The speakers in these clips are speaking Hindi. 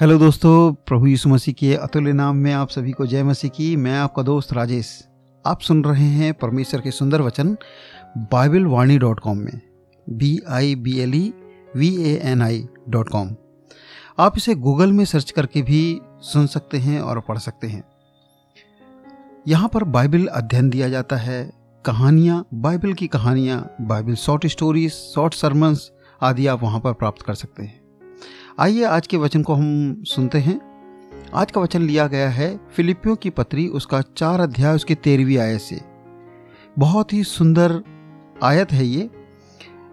हेलो दोस्तों, प्रभु यीशु मसीह के अतुल्य नाम में आप सभी को जय मसीह की। मैं आपका दोस्त राजेश। आप सुन रहे हैं परमेश्वर के सुंदर वचन बाइबल वाणी डॉट कॉम में। B I B L E V A N I dot com. आप इसे गूगल में सर्च करके भी सुन सकते हैं और पढ़ सकते हैं। यहाँ पर बाइबल अध्ययन दिया जाता है। कहानियाँ, बाइबल की कहानियाँ, Bible short stories, short sermons आदि आप वहाँ पर प्राप्त कर सकते हैं। आइए आज के वचन को हम सुनते हैं। आज का वचन लिया गया है फिलिपियों की पत्री, उसका चार अध्याय, उसकी तेरहवीं आयत से। बहुत ही सुंदर आयत है ये।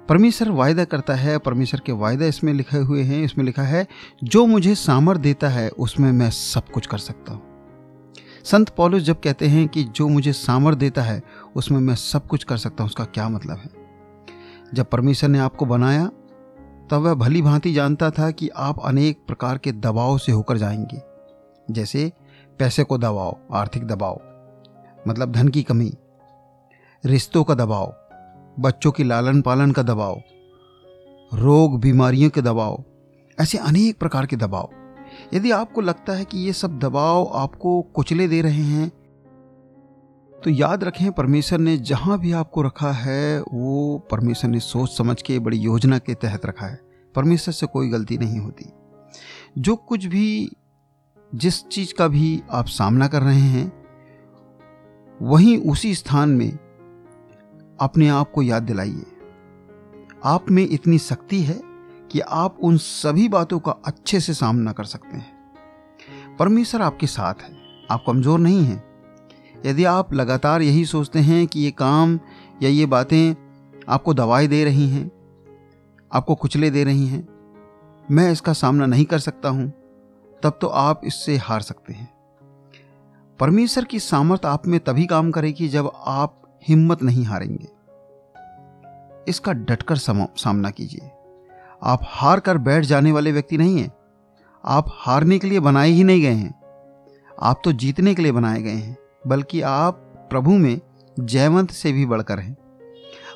परमेश्वर वायदा करता है, परमेश्वर के वायदा इसमें लिखे हुए हैं। इसमें लिखा है, जो मुझे सामर देता है, उसमें मैं सब कुछ कर सकता हूँ। संत पौलुस जब कहते हैं कि जो मुझे सामर देता है, उसमें मैं सब कुछ कर सकता हूँ, उसका क्या मतलब है? जब परमेश्वर ने आपको बनाया तब वह भली भांति जानता था कि आप अनेक प्रकार के दबाव से होकर जाएँगे। जैसे पैसे को दबाव, आर्थिक दबाव मतलब धन की कमी, रिश्तों का दबाव, बच्चों की लालन पालन का दबाव, रोग, बीमारियों के दबाव, ऐसे अनेक प्रकार के दबाव। यदि आपको लगता है कि ये सब दबाव आपको कुचले दे रहे हैं तो याद रखें परमेश्वर ने जहाँ भी आपको रखा है, वो परमेश्वर ने सोच समझ के बड़ी योजना के तहत रखा है। परमेश्वर से कोई गलती नहीं होती। जो कुछ भी, जिस चीज़ का भी आप सामना कर रहे हैं, वहीं उसी स्थान में अपने आप को याद दिलाइए। आप में इतनी शक्ति है कि आप उन सभी बातों का अच्छे से सामना कर सकते हैं। परमेश्वर आपके साथ है, आप कमज़ोर नहीं हैं। यदि आप लगातार यही सोचते हैं कि ये काम या ये बातें आपको दवाई दे रही हैं आपको कुचले दे रही हैं। मैं इसका सामना नहीं कर सकता हूँ, तब तो आप इससे हार सकते हैं। परमेश्वर की सामर्थ्य आप में तभी काम करेगी जब आप हिम्मत नहीं हारेंगे। इसका डटकर सामना कीजिए। आप हार कर बैठ जाने वाले व्यक्ति नहीं हैं। आप हारने के लिए बनाए ही नहीं गए हैं। आप तो जीतने के लिए बनाए गए हैं, बल्कि आप प्रभु में जयवंत से भी बढ़कर हैं।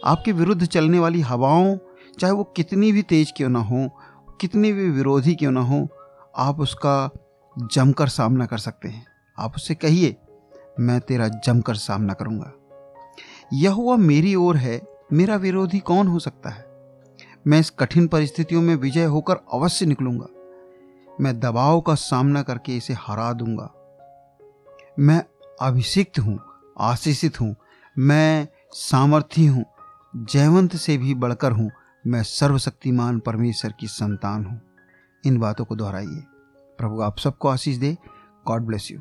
आपके विरुद्ध चलने वाली हवाओं चाहे वो कितनी भी तेज क्यों ना हो, कितनी भी विरोधी क्यों ना हो, आप उसका जमकर सामना कर सकते हैं। आप उससे कहिए, मैं तेरा जमकर सामना करूँगा। यह हुआ मेरी ओर है, मेरा विरोधी कौन हो सकता है? मैं इस कठिन परिस्थितियों में विजय होकर अवश्य निकलूँगा। मैं दबाव का सामना करके इसे हरा दूँगा। मैं अभिषिक्त हूँ, आशीषित हूँ, मैं सामर्थी हूँ, जयवंत से भी बढ़कर हूँ मैं सर्वशक्तिमान परमेश्वर की संतान हूँ। इन बातों को दोहराइए। प्रभु आप सबको आशीष दे। God bless you